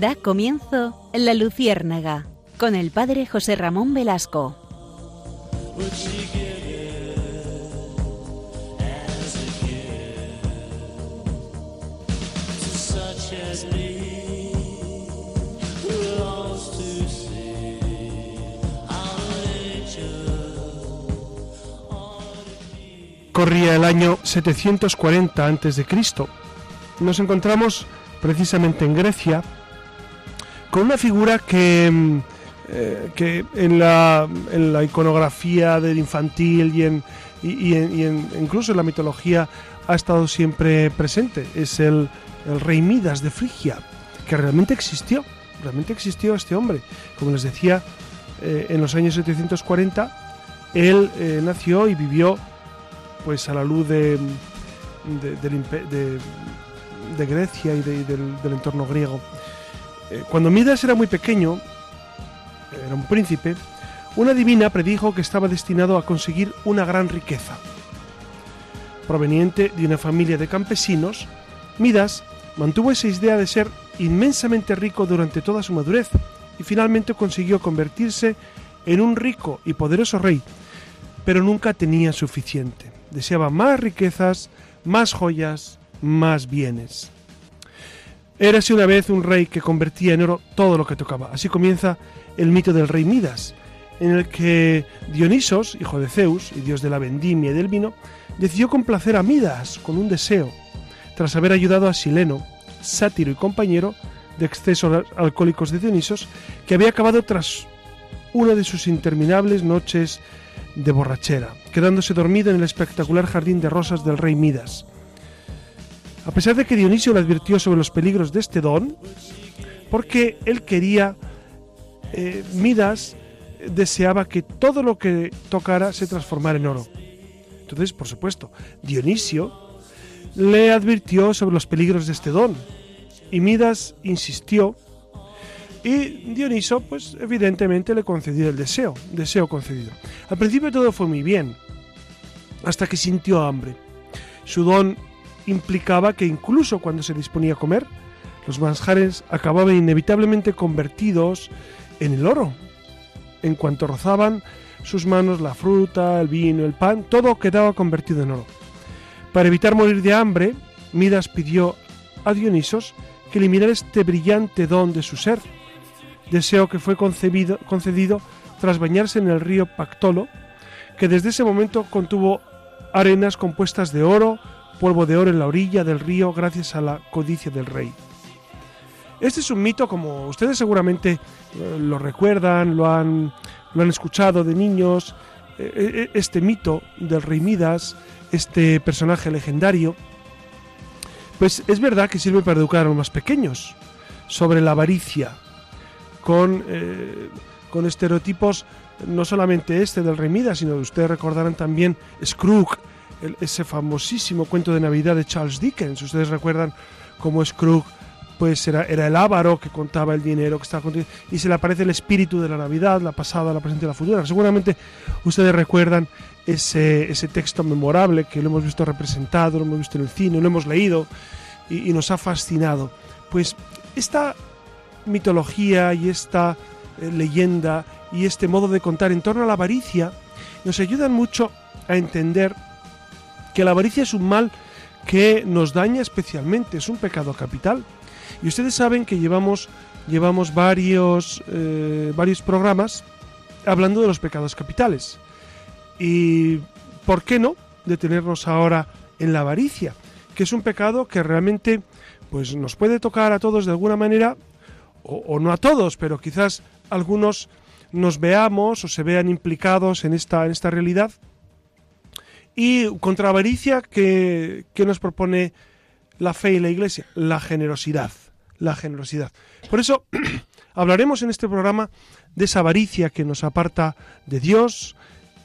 Da comienzo La Luciérnaga con el padre José Ramón Velasco. Corría el año 740 a.C. Nos encontramos precisamente en Grecia con una figura que, mm, eh, que en, la, en, la, iconografía del infantil y, en, y, en, incluso en la mitología ha estado siempre presente. Es el, el rey Midas de Frigia, que realmente existió. Realmente existió este hombre. Como les decía, eh, en los años 740 él eh, nació y vivió pues a la luz de, de, Grecia y del, entorno griego. Eh, cuando Midas era muy pequeño, era un príncipe, una divina predijo que estaba destinado a conseguir una gran riqueza. Proveniente de una familia de campesinos, Midas mantuvo esa idea de ser inmensamente rico durante toda su madurez y finalmente consiguió convertirse en un rico y poderoso rey, pero nunca tenía suficiente deseaba más riquezas, más joyas, más bienes. Érase una vez un rey que convertía en oro todo lo que tocaba. Así comienza el mito del rey Midas, en el que Dionisos, hijo de Zeus y dios de la vendimia y del vino, decidió complacer a Midas con un deseo, tras haber ayudado a Sileno, sátiro y compañero de excesos alcohólicos de Dionisos, que había acabado tras una de sus interminables noches de borrachera, quedándose dormido en el espectacular jardín de rosas del rey Midas. A pesar de que Dionisio le advirtió sobre los peligros de este don, porque él quería, eh, Midas deseaba que todo lo que tocara se transformara en oro. Entonces, por supuesto, Dionisio le advirtió sobre los peligros de este don, y Midas insistió y Dioniso, pues evidentemente le concedió el deseo, deseo concedido. Al principio todo fue muy bien, hasta que sintió hambre. Su don implicaba que incluso cuando se disponía a comer, los manjares acababan inevitablemente convertidos en el oro. En cuanto rozaban sus manos la fruta, el vino, el pan, todo quedaba convertido en oro. Para evitar morir de hambre, Midas pidió a Dionisos que eliminara este brillante don de su ser deseo que fue concedido tras bañarse en el río Pactolo, que desde ese momento contuvo arenas compuestas de oro, polvo de oro en la orilla del río gracias a la codicia del rey. Este es un mito, como ustedes seguramente eh, lo recuerdan, lo han, lo han escuchado de niños, eh, eh, este mito del rey Midas, este personaje legendario, pues es verdad que sirve para educar a los más pequeños sobre la avaricia, con, con estereotipos, no solamente este del Rey Midas, sino ustedes recordarán también Scrooge, ese famosísimo cuento de Navidad de Charles Dickens. Ustedes recuerdan cómo Scrooge pues era, era el avaro que contaba el dinero que estaba y se le aparece el espíritu de la Navidad, la pasada, la presente y la futura. Seguramente ustedes recuerdan ese, ese texto memorable que lo hemos visto representado, lo hemos visto en el cine, lo hemos leído y, y nos ha fascinado. Pues esta mitología y esta eh, leyenda y este modo de contar en torno a la avaricia nos ayudan mucho a entender que la avaricia es un mal que nos daña especialmente, es un pecado capital. Y ustedes saben que llevamos, llevamos varios, eh, varios programas hablando de los pecados capitales. Y, ¿por qué no?, detenernos ahora en la avaricia, que es un pecado que realmente pues, nos puede tocar a todos de alguna manera o, no a todos, pero quizás algunos nos veamos o se vean implicados en esta, en esta realidad. Y contra avaricia, ¿qué, nos propone la fe y la iglesia? La generosidad. La generosidad. Por eso hablaremos en este programa de esa avaricia que nos aparta de Dios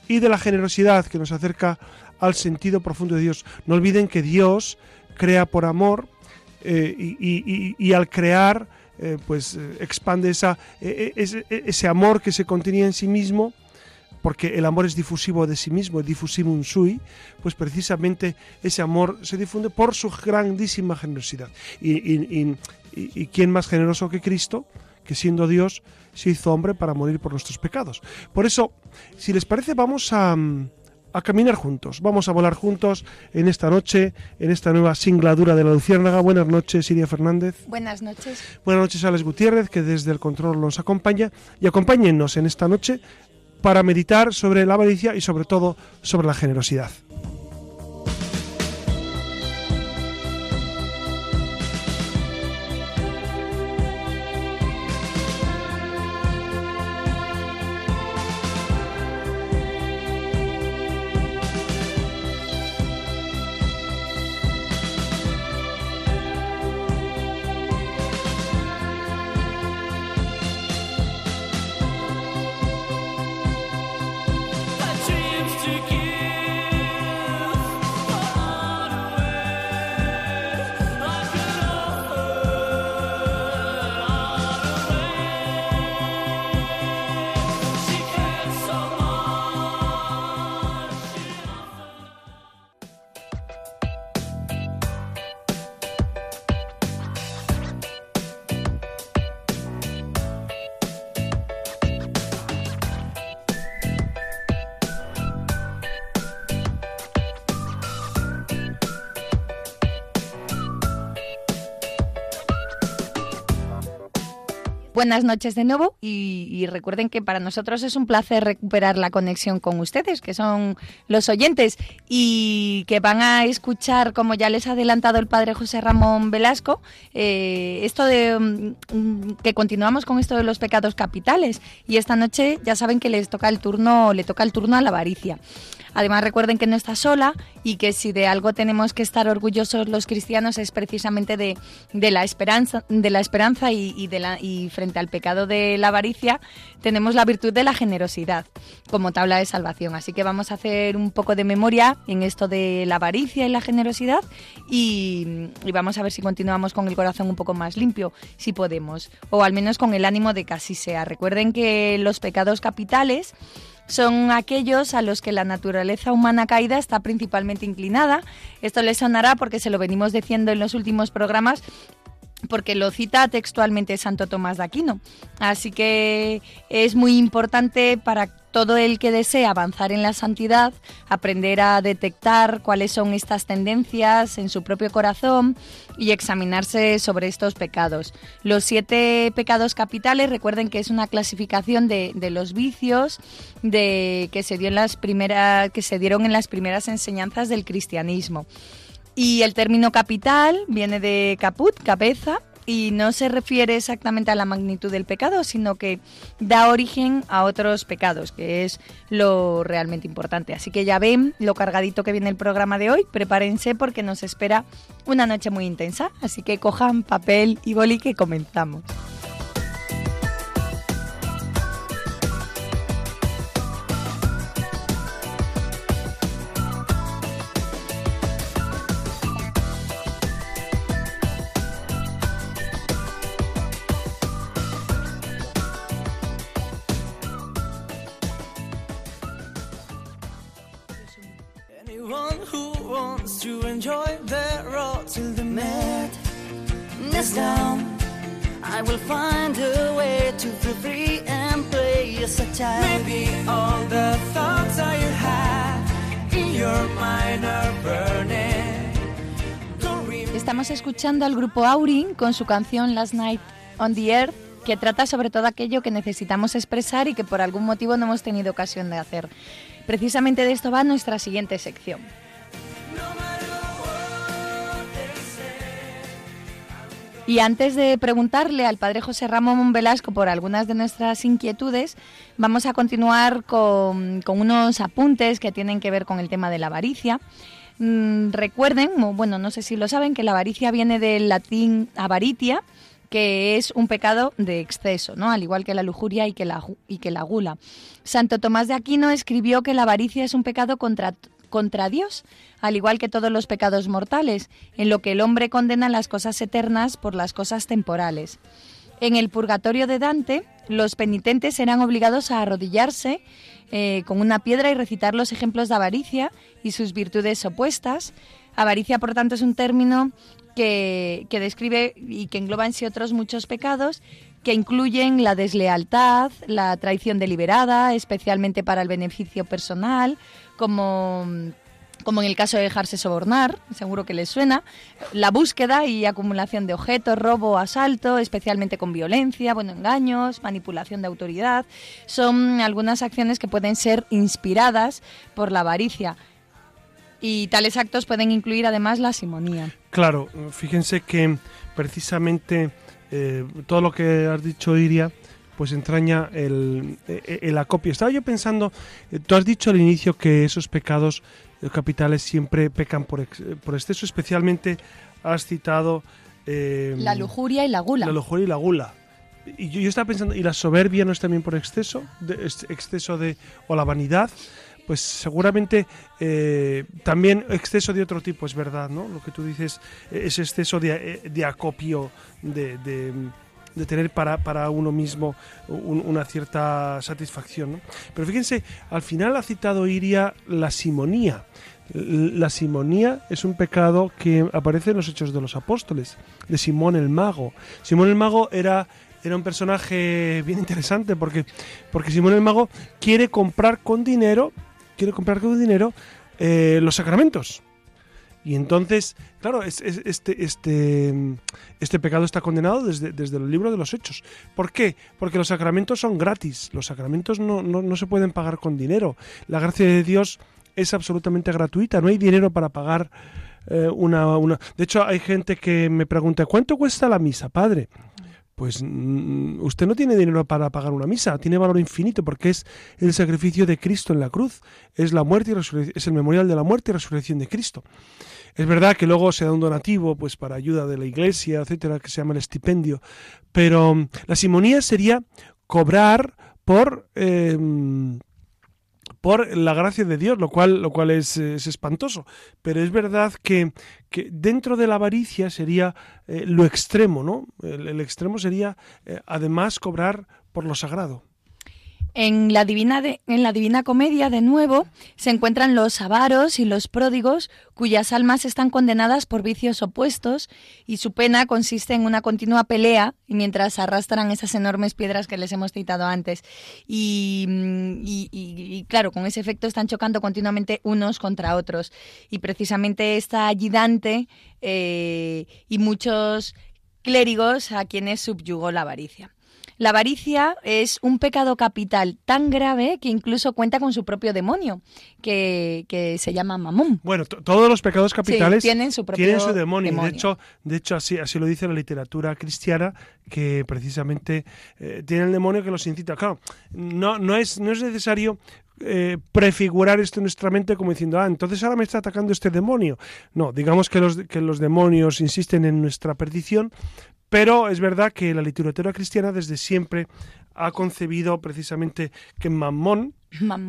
y de la generosidad que nos acerca al sentido profundo de Dios. No olviden que Dios crea por amor eh, y, al crear eh, pues eh, expande esa, e, e, ese, amor que se contenía en sí mismo porque el amor es difusivo de sí mismo, diffusivum sui, pues precisamente ese amor se difunde por su grandísima generosidad. Y, y, y, quién más generoso que Cristo, que siendo Dios se hizo hombre para morir por nuestros pecados. Por eso, si les parece, vamos a, a caminar juntos, vamos a volar juntos en esta noche, en esta nueva singladura de la Luciérnaga. Buenas noches, Siria Fernández. Buenas noches. Buenas noches, Alex Gutiérrez, que desde el control nos acompaña. Y acompáñennos en esta noche para meditar sobre la avaricia y sobre todo sobre la generosidad. Buenas noches de nuevo y, recuerden que para nosotros es un placer recuperar la conexión con ustedes, que son los oyentes y que van a escuchar, como ya les ha adelantado el padre José Ramón Velasco, eh, esto de mm, que continuamos con esto de los pecados capitales y esta noche ya saben que les toca el turno, le toca el turno a la avaricia. Además recuerden que no está sola y que si de algo tenemos que estar orgullosos los cristianos es precisamente de, la esperanza, de la esperanza y, de la, y frente al pecado de la avaricia tenemos la virtud de la generosidad como tabla de salvación. Así que vamos a hacer un poco de memoria en esto de la avaricia y la generosidad y, y vamos a ver si continuamos con el corazón un poco más limpio, si podemos, o al menos con el ánimo de que así sea. Recuerden que los pecados capitales son aquellos a los que la naturaleza humana caída está principalmente inclinada. Esto les sonará porque se lo venimos diciendo en los últimos programas porque lo cita textualmente Santo Tomás de Aquino. Así que es muy importante para todo el que desee avanzar en la santidad, aprender a detectar cuáles son estas tendencias en su propio corazón y examinarse sobre estos pecados. Los siete pecados capitales, recuerden que es una clasificación de, los vicios de, que, se dio en las que se dieron en las primeras enseñanzas del cristianismo. Y el término capital viene de caput, cabeza, y no se refiere exactamente a la magnitud del pecado, sino que da origen a otros pecados, que es lo realmente importante. Así que ya ven lo cargadito que viene el programa de hoy, prepárense porque nos espera una noche muy intensa, así que cojan papel y boli que comenzamos. Estamos escuchando al grupo Aurin con su canción Last Night on the Earth, que trata sobre todo aquello que necesitamos expresar y que por algún motivo no hemos tenido ocasión de hacer. Precisamente de esto va nuestra siguiente sección. Y antes de preguntarle al padre José Ramón Velasco por algunas de nuestras inquietudes, vamos a continuar con, unos apuntes que tienen que ver con el tema de la avaricia. Mm, recuerden, bueno, no sé si lo saben, que la avaricia viene del latín avaritia, que es un pecado de exceso, ¿no? Al igual que la lujuria y que la, y que la gula. Santo Tomás de Aquino escribió que la avaricia es un pecado contra contra Dios, al igual que todos los pecados mortales, en lo que el hombre condena las cosas eternas por las cosas temporales. En el purgatorio de Dante, los penitentes eran obligados a arrodillarse eh, con una piedra y recitar los ejemplos de avaricia y sus virtudes opuestas. Avaricia, por tanto, es un término que, que describe y que engloba en sí otros muchos pecados que incluyen la deslealtad, la traición deliberada, especialmente para el beneficio personal, como como en el caso de dejarse sobornar, seguro que les suena, la búsqueda y acumulación de objetos, robo, asalto, especialmente con violencia, bueno, engaños, manipulación de autoridad, son algunas acciones que pueden ser inspiradas por la avaricia. Y tales actos pueden incluir además la simonía. Claro, fíjense que precisamente eh, todo lo que has dicho, Iria, pues entraña el, el, acopio. Estaba yo pensando, eh, tú has dicho al inicio que esos pecados capitales siempre pecan por, por exceso, especialmente has citado... Eh, la lujuria y la gula. La lujuria y la gula. Y yo, estaba pensando, ¿y la soberbia no es también por exceso? De, exceso de... o la vanidad pues seguramente eh, también exceso de otro tipo, es verdad, ¿no? Lo que tú dices, ese exceso de, de acopio, de, de tener para, para uno mismo una cierta satisfacción. Pero fíjense, al final ha citado Iria la simonía. La simonía es un pecado que aparece en los Hechos de los Apóstoles, de Simón el Mago. Simón el Mago era, era un personaje bien interesante porque, porque Simón el Mago quiere comprar con dinero, quiere comprar con dinero eh, los sacramentos. Y entonces, claro, este, este, este pecado está condenado desde, desde el libro de los Hechos. ¿Por qué? Porque los sacramentos son gratis, los sacramentos no, no, se pueden pagar con dinero. La gracia de Dios es absolutamente gratuita, no hay dinero para pagar eh, una, una... De hecho, hay gente que me pregunta, ¿cuánto cuesta la misa, padre? Pues mm, usted no tiene dinero para pagar una misa, tiene valor infinito porque es el sacrificio de Cristo en la cruz, es la muerte y es el memorial de la muerte y resurrección de Cristo. Es verdad que luego se da un donativo pues para ayuda de la iglesia, etcétera, que se llama el estipendio, pero mm, la simonía sería cobrar por em, por la gracia de Dios, lo cual, lo cual es, espantoso. Pero es verdad que, que, dentro de la avaricia sería eh, lo extremo, ¿no? El, extremo sería eh, además cobrar por lo sagrado. En la, Divina en la Divina Comedia, de nuevo, se encuentran los avaros y los pródigos, cuyas almas están condenadas por vicios opuestos, y su pena consiste en una continua pelea mientras arrastran esas enormes piedras que les hemos citado antes. Y, y claro, con ese efecto están chocando continuamente unos contra otros. Y precisamente esta ayudante eh, y muchos clérigos a quienes subyugó la avaricia. La avaricia es un pecado capital tan grave que incluso cuenta con su propio demonio, que, se llama Mamón. Bueno, todos los pecados capitales tienen su propio demonio. De hecho, de hecho así, así lo dice la literatura cristiana, que precisamente eh, tiene el demonio que los incita. Claro, no, no, es, no es necesario eh, prefigurar esto en nuestra mente como diciendo, ah, entonces ahora me está atacando este demonio. No, digamos que los, que los demonios insisten en nuestra perdición, pero es verdad que la literatura cristiana desde siempre ha concebido precisamente que Mammón,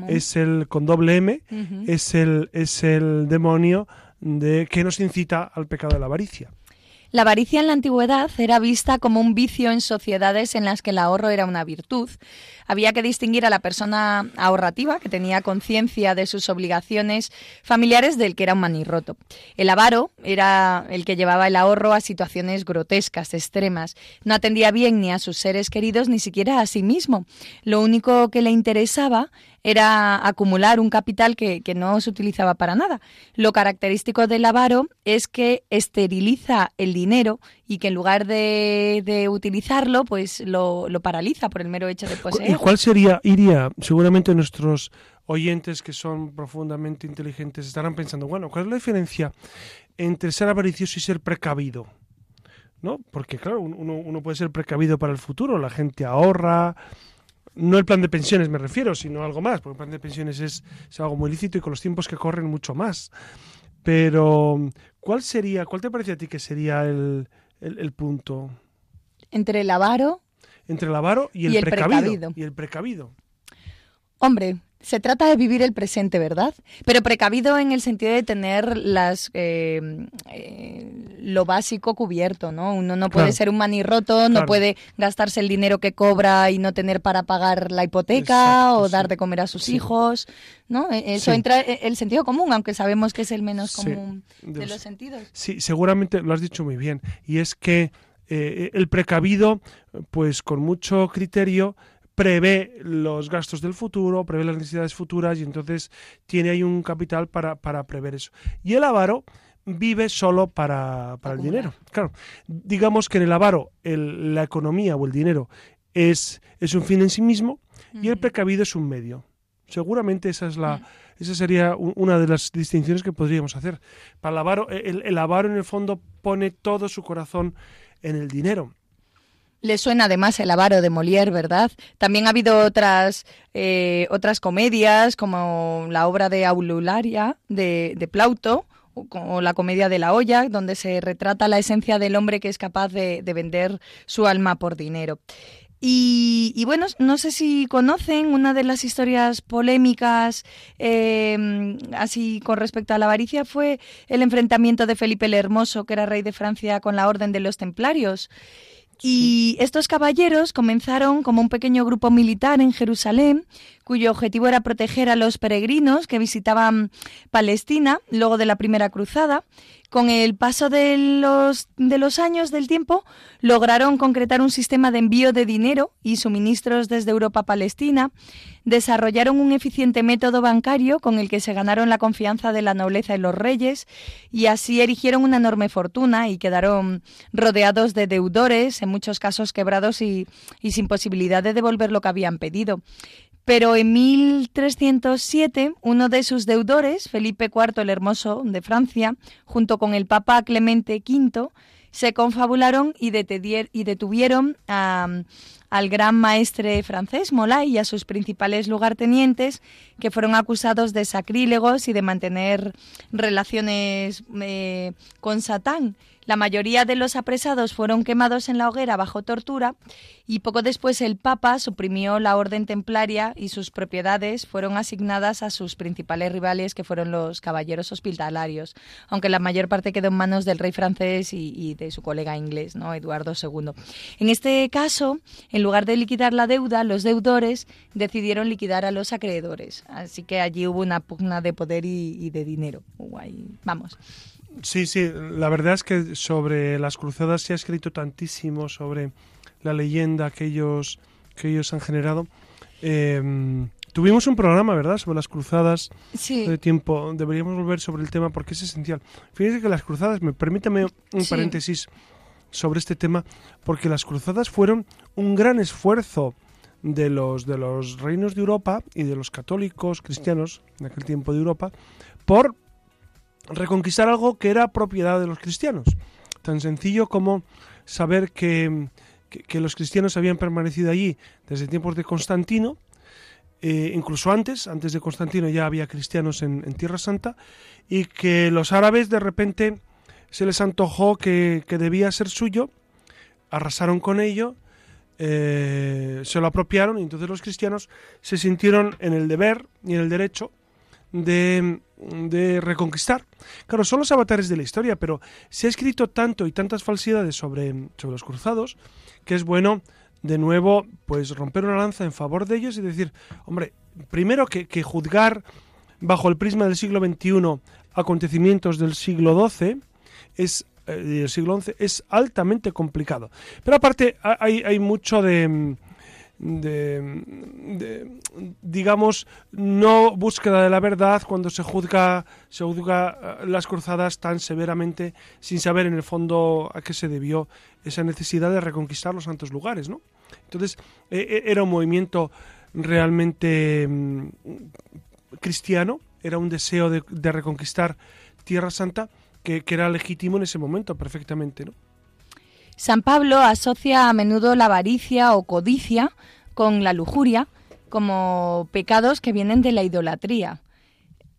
es el con doble M, es el es el demonio de que nos incita al pecado de la avaricia. La avaricia en la antigüedad era vista como un vicio en sociedades en las que el ahorro era una virtud. Había que distinguir a la persona ahorrativa, que tenía conciencia de sus obligaciones familiares, del que era un manirroto. El avaro era el que llevaba el ahorro a situaciones grotescas, extremas. No atendía bien ni a sus seres queridos, ni siquiera a sí mismo. Lo único que le interesaba era acumular un capital que, no se utilizaba para nada. Lo característico del avaro es que esteriliza el dinero y que en lugar de, utilizarlo, pues lo, paraliza por el mero hecho de poseer. ¿Y cuál sería, iría, seguramente nuestros oyentes que son profundamente inteligentes estarán pensando, bueno, ¿cuál es la diferencia entre ser avaricioso y ser precavido? ¿No? Porque claro, uno, uno puede ser precavido para el futuro, la gente ahorra, no el plan de pensiones me refiero, sino algo más, porque el plan de pensiones es, algo muy lícito y con los tiempos que corren mucho más. Pero, ¿cuál sería, cuál te parece a ti que sería el, punto? Entre el avaro. Entre el avaro y el, precavido, Y el precavido. Hombre, Se trata de vivir el presente, ¿verdad? Pero precavido en el sentido de tener las eh, eh, lo básico cubierto, ¿no? Uno no puede ser un manirroto, no puede gastarse el dinero que cobra y no tener para pagar la hipoteca o dar de comer a sus hijos, ¿no? E, eso entra e, el sentido común, aunque sabemos que es el menos común de los sentidos. Sí, seguramente lo has dicho muy bien. Y es que eh, el precavido, pues con mucho criterio, prevé los gastos del futuro, prevé las necesidades futuras y entonces tiene ahí un capital para, para prever eso. Y el avaro vive solo para, para el dinero. Claro, digamos que en el avaro la economía o el dinero es, es un fin en sí mismo y el precavido es un medio. Seguramente esa es la, esa sería una de las distinciones que podríamos hacer. Para el avaro, el, el avaro en el fondo pone todo su corazón en el dinero le suena además el avaro de Molière, ¿verdad? También ha habido otras, eh, otras comedias, como la obra de Aulularia de, de Plauto, o la comedia de la olla, donde se retrata la esencia del hombre que es capaz de, vender su alma por dinero. Y, bueno, no sé si conocen una de las historias polémicas em, así con respecto a la avaricia fue el enfrentamiento de Felipe el Hermoso, que era rey de Francia, con la Orden de los Templarios. Y estos caballeros comenzaron como un pequeño grupo militar en Jerusalén, cuyo objetivo era proteger a los peregrinos que visitaban Palestina luego de la Primera Cruzada, con el paso de los, de los años del tiempo, lograron concretar un sistema de envío de dinero y suministros desde Europa a Palestina, desarrollaron un eficiente método bancario con el que se ganaron la confianza de la nobleza y los reyes, y así erigieron una enorme fortuna y quedaron rodeados de deudores, en muchos casos quebrados y, y sin posibilidad de devolver lo que habían pedido. Pero en 1307, uno de sus deudores, Felipe IV el Hermoso de Francia, junto con el Papa Clemente V, se confabularon y, detuvieron al gran maestre francés Molay y a sus principales lugartenientes, que fueron acusados de sacrílegos y de mantener relaciones eh, con Satán. La mayoría de los apresados fueron quemados en la hoguera bajo tortura y poco después el Papa suprimió la orden templaria y sus propiedades fueron asignadas a sus principales rivales que fueron los caballeros hospitalarios, aunque la mayor parte quedó en manos del rey francés y, de su colega inglés, ¿no? Eduardo II. En este caso, en lugar de liquidar la deuda, los deudores decidieron liquidar a los acreedores. Así que allí hubo una pugna de poder y, de dinero. vamos. Sí, sí, la verdad es que sobre las cruzadas se ha escrito tantísimo sobre la leyenda que ellos, que ellos han generado. Em, tuvimos un programa, ¿verdad?, sobre las cruzadas sí. de tiempo. Deberíamos volver sobre el tema porque es esencial. Fíjense que las cruzadas, me permítame un paréntesis sobre este tema, porque las cruzadas fueron un gran esfuerzo de los, de los reinos de Europa y de los católicos cristianos en aquel tiempo de Europa por reconquistar algo que era propiedad de los cristianos. Tan sencillo como saber que, los cristianos habían permanecido allí desde tiempos de Constantino, eh, incluso antes, antes de Constantino ya había cristianos en, Tierra Santa, y que los árabes de repente se les antojó que, debía ser suyo, arrasaron con ello, eh, se lo apropiaron y entonces los cristianos se sintieron en el deber y en el derecho de, reconquistar. Claro, son los avatares de la historia, pero se ha escrito tanto y tantas falsedades sobre, sobre los cruzados que es bueno de nuevo pues romper una lanza en favor de ellos y decir, hombre, primero que, que juzgar bajo el prisma del siglo XXI acontecimientos del siglo XII es eh, del siglo XI es altamente complicado. Pero aparte hay, hay mucho de de, digamos no búsqueda de la verdad cuando se juzga se juzga eh, las cruzadas tan severamente sin saber en el fondo a qué se debió esa necesidad de reconquistar los santos lugares no entonces e, e, era un movimiento realmente mm, cristiano era un deseo de, reconquistar tierra santa que, que era legítimo en ese momento perfectamente no San Pablo asocia a menudo la avaricia o codicia con la lujuria como pecados que vienen de la idolatría.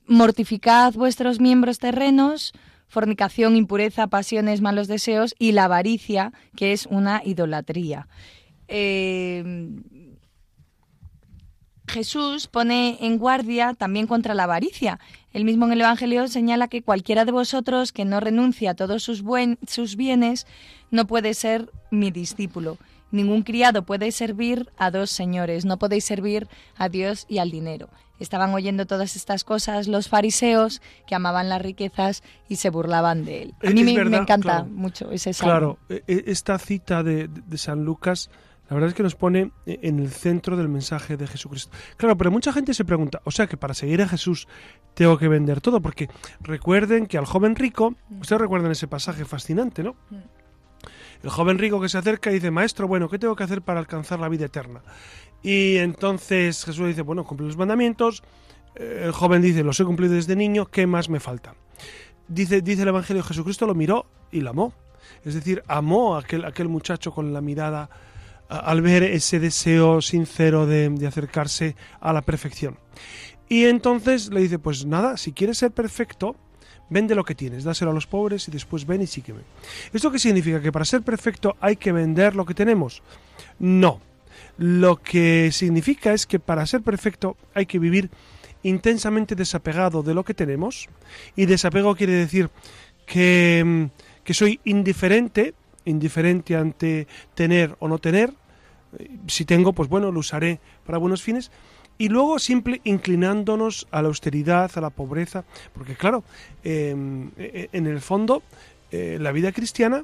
Mortificad vuestros miembros terrenos, fornicación, impureza, pasiones, malos deseos y la avaricia, que es una idolatría. Eh, Jesús pone en guardia también contra la avaricia. El mismo en el Evangelio señala que cualquiera de vosotros que no renuncie a todos sus, sus bienes no puede ser mi discípulo. Ningún criado puede servir a dos señores, no podéis servir a Dios y al dinero. Estaban oyendo todas estas cosas los fariseos que amaban las riquezas y se burlaban de él. A mí me, encanta mucho ese salmo. Claro, e, e, esta cita de, de San Lucas la verdad es que nos pone en el centro del mensaje de Jesucristo. Claro, pero mucha gente se pregunta, o sea que para seguir a Jesús tengo que vender todo, porque recuerden que al joven rico, mm. ustedes recuerdan ese pasaje fascinante, ¿no? Mm. El joven rico que se acerca y dice, maestro, bueno, ¿qué tengo que hacer para alcanzar la vida eterna? Y entonces Jesús dice, bueno, cumple los mandamientos. Eh, el joven dice, los he cumplido desde niño, ¿qué más me falta? Dice, dice el Evangelio, Jesucristo lo miró y lo amó. Es decir, amó a aquel, aquel muchacho con la mirada al ver ese deseo sincero de, acercarse a la perfección. Y entonces le dice, pues nada, si quieres ser perfecto, vende lo que tienes, dáselo a los pobres y después ven y sígueme. ¿Esto qué significa? ¿Que para ser perfecto hay que vender lo que tenemos? No. Lo que significa es que para ser perfecto hay que vivir intensamente desapegado de lo que tenemos. Y desapego quiere decir que, que soy indiferente, indiferente ante tener o no tener, si tengo, pues bueno, lo usaré para buenos fines. Y luego simple inclinándonos a la austeridad, a la pobreza, porque claro, em, e, e, en el fondo eh, la vida cristiana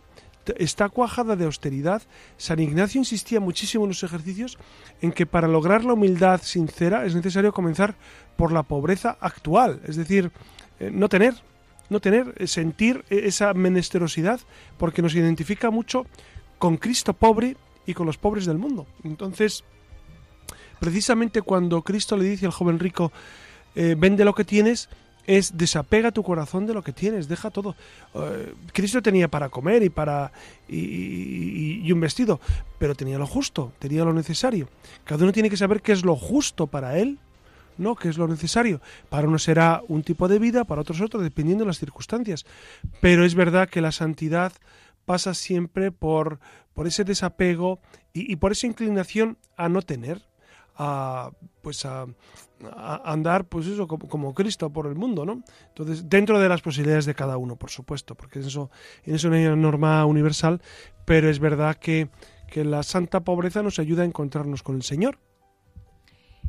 está cuajada de austeridad. San Ignacio insistía muchísimo en los ejercicios en que para lograr la humildad sincera es necesario comenzar por la pobreza actual, es decir, eh, no tener, no tener, eh, sentir esa menesterosidad, porque nos identifica mucho con Cristo pobre y con los pobres del mundo. Entonces, precisamente cuando Cristo le dice al joven rico, eh, vende lo que tienes, es desapega tu corazón de lo que tienes, deja todo. Eh, Cristo tenía para comer y para y, un vestido, pero tenía lo justo, tenía lo necesario. Cada uno tiene que saber qué es lo justo para él, no, qué es lo necesario. Para uno será un tipo de vida, para otros otro, dependiendo de las circunstancias. Pero es verdad que la santidad pasa siempre por, por ese desapego y, por esa inclinación a no tener, a pues a, andar pues eso como, Cristo por el mundo, ¿no? Entonces, dentro de las posibilidades de cada uno, por supuesto, porque eso, en eso una norma universal, pero es verdad que, que la santa pobreza nos ayuda a encontrarnos con el Señor.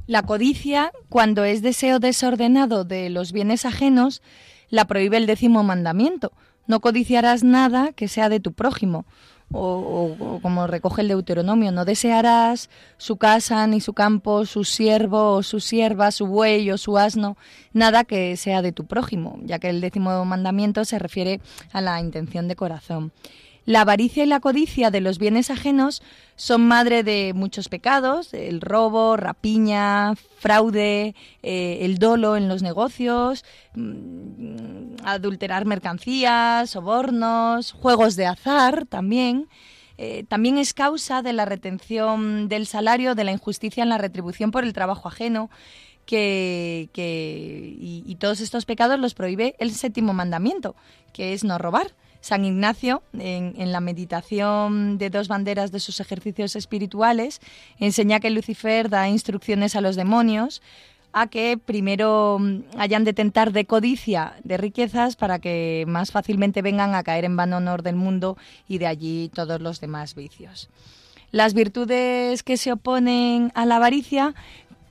La codicia, cuando es deseo desordenado de los bienes ajenos, la prohíbe el décimo mandamiento. No codiciarás nada que sea de tu prójimo o, como recoge el Deuteronomio, no desearás su casa, ni su campo, su siervo o su sierva, su buey o su asno, nada que sea de tu prójimo, ya que el décimo mandamiento se refiere a la intención de corazón. La avaricia y la codicia de los bienes ajenos son madre de muchos pecados, el robo, rapiña, fraude, eh, el dolo en los negocios, mm, adulterar mercancías, sobornos, juegos de azar también. Eh, también es causa de la retención del salario, de la injusticia en la retribución por el trabajo ajeno. Que, y todos estos pecados los prohíbe el séptimo mandamiento, que es no robar. San Ignacio, en, la meditación de dos banderas de sus ejercicios espirituales, enseña que Lucifer da instrucciones a los demonios a que primero mm, hayan de tentar de codicia de riquezas para que más fácilmente vengan a caer en vano honor del mundo y de allí todos los demás vicios. Las virtudes que se oponen a la avaricia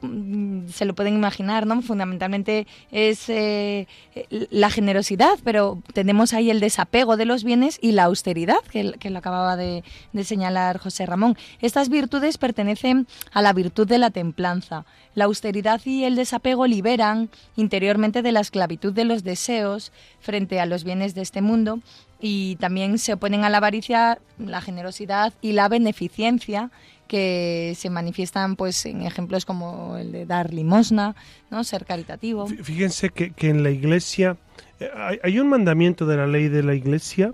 se lo pueden imaginar, ¿no? Fundamentalmente es eh, la generosidad, pero tenemos ahí el desapego de los bienes y la austeridad, que, lo acababa de, señalar José Ramón. Estas virtudes pertenecen a la virtud de la templanza. La austeridad y el desapego liberan interiormente de la esclavitud de los deseos frente a los bienes de este mundo y también se oponen a la avaricia, la generosidad y la beneficencia que se manifiestan pues en ejemplos como el de dar limosna, ¿no? ser caritativo. Fíjense que, en la iglesia eh, hay, un mandamiento de la ley de la iglesia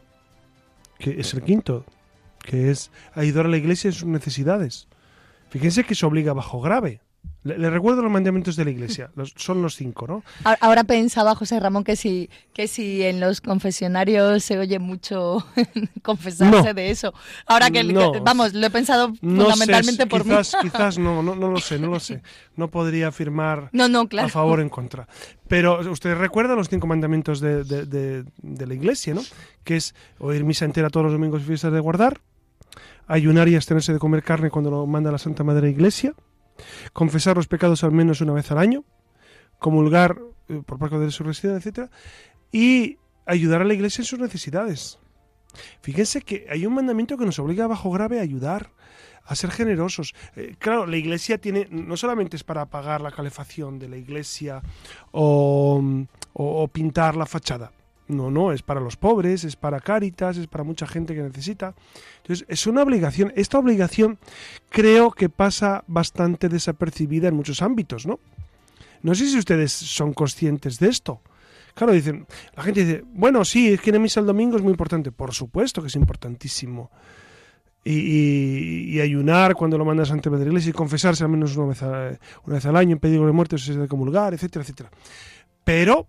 que es el quinto, que es ayudar a la iglesia en sus necesidades. Fíjense que se obliga bajo grave. Le, recuerdo los mandamientos de la iglesia, son los cinco, ¿no? Ahora pensaba José Ramón que si, que si en los confesionarios se oye mucho confesarse de eso. Ahora que, vamos, lo he pensado fundamentalmente por quizás, mí. Quizás no, no, no lo sé, no lo sé. No podría afirmar a favor o en contra. Pero usted recuerda los cinco mandamientos de, de, de la iglesia, ¿no? Que es oír misa entera todos los domingos y fiestas de guardar, ayunar y abstenerse de comer carne cuando lo manda la Santa Madre Iglesia, confesar los pecados al menos una vez al año, comulgar eh, por parte de su residencia, etc. Y ayudar a la iglesia en sus necesidades. Fíjense que hay un mandamiento que nos obliga bajo grave a ayudar, a ser generosos. Eh, claro, la iglesia tiene, no solamente es para pagar la calefacción de la iglesia o, o pintar la fachada. No, no, es para los pobres, es para Cáritas, es para mucha gente que necesita. Entonces, es una obligación. Esta obligación creo que pasa bastante desapercibida en muchos ámbitos, ¿no? No sé si ustedes son conscientes de esto. Claro, dicen, la gente dice, bueno, sí, es que ir a misa el domingo es muy importante. Por supuesto que es importantísimo. Y, ayunar cuando lo mandas ante la iglesia y confesarse al menos una vez, una vez al año, en pedir de muerte, o de comulgar, etcétera, etcétera. Pero